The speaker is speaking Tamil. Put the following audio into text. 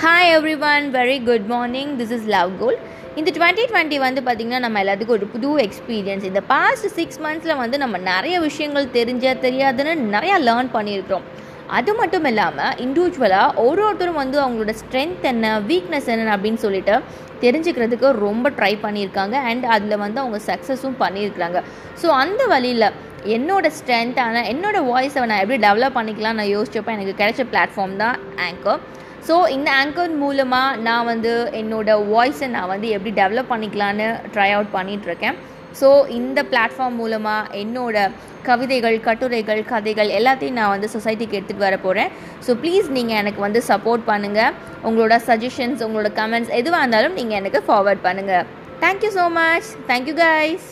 Hi everyone very good morning this is love goal இந்த டுவெண்ட்டி டுவெண்ட்டி வந்து பார்த்திங்கன்னா நம்ம எல்லாத்துக்கும் ஒரு புது எக்ஸ்பீரியன்ஸ் இந்த பாஸ்ட் சிக்ஸ் மந்த்ஸில் வந்து நம்ம நிறைய விஷயங்கள் தெரிஞ்ச தெரியாதுன்னு நிறையா லேர்ன் பண்ணியிருக்கிறோம். அது மட்டும் இல்லாமல் இண்டிவிஜுவலாக ஒரு ஒருத்தரும் வந்து அவங்களோட ஸ்ட்ரென்த் என்ன வீக்னஸ் என்ன அப்படின்னு சொல்லிட்டு தெரிஞ்சுக்கிறதுக்கு ரொம்ப ட்ரை பண்ணியிருக்காங்க. அண்ட் அதில் வந்து அவங்க சக்ஸஸும் பண்ணியிருக்கிறாங்க. ஸோ அந்த வழியில் என்னோட ஸ்ட்ரென்த்தான என்னோட வாய்ஸை நான் எப்படி டெவலப் பண்ணிக்கலாம் நான் யோசிச்சப்போ எனக்கு கிடைச்ச பிளாட்ஃபார்ம் தான் ஆங்கர் ஸோ இந்த ஆங்கர் மூலமாக நான் வந்து என்னோடய வாய்ஸை நான் வந்து எப்படி டெவலப் பண்ணிக்கலான்னு ட்ரை அவுட் பண்ணிகிட்ருக்கேன் ஸோ இந்த பிளாட்ஃபார்ம் மூலமாக என்னோட கவிதைகள் கட்டுரைகள் கதைகள் எல்லாத்தையும் நான் வந்து சொசைட்டிக்கு எடுத்துகிட்டு வர போகிறேன் ஸோ ப்ளீஸ் நீங்கள் எனக்கு வந்து சப்போர்ட் பண்ணுங்கள் உங்களோட சஜஷன்ஸ் உங்களோட கமெண்ட்ஸ் எதுவாக இருந்தாலும் நீங்கள் எனக்கு ஃபார்வர்ட் பண்ணுங்கள் thank you so much thank you guys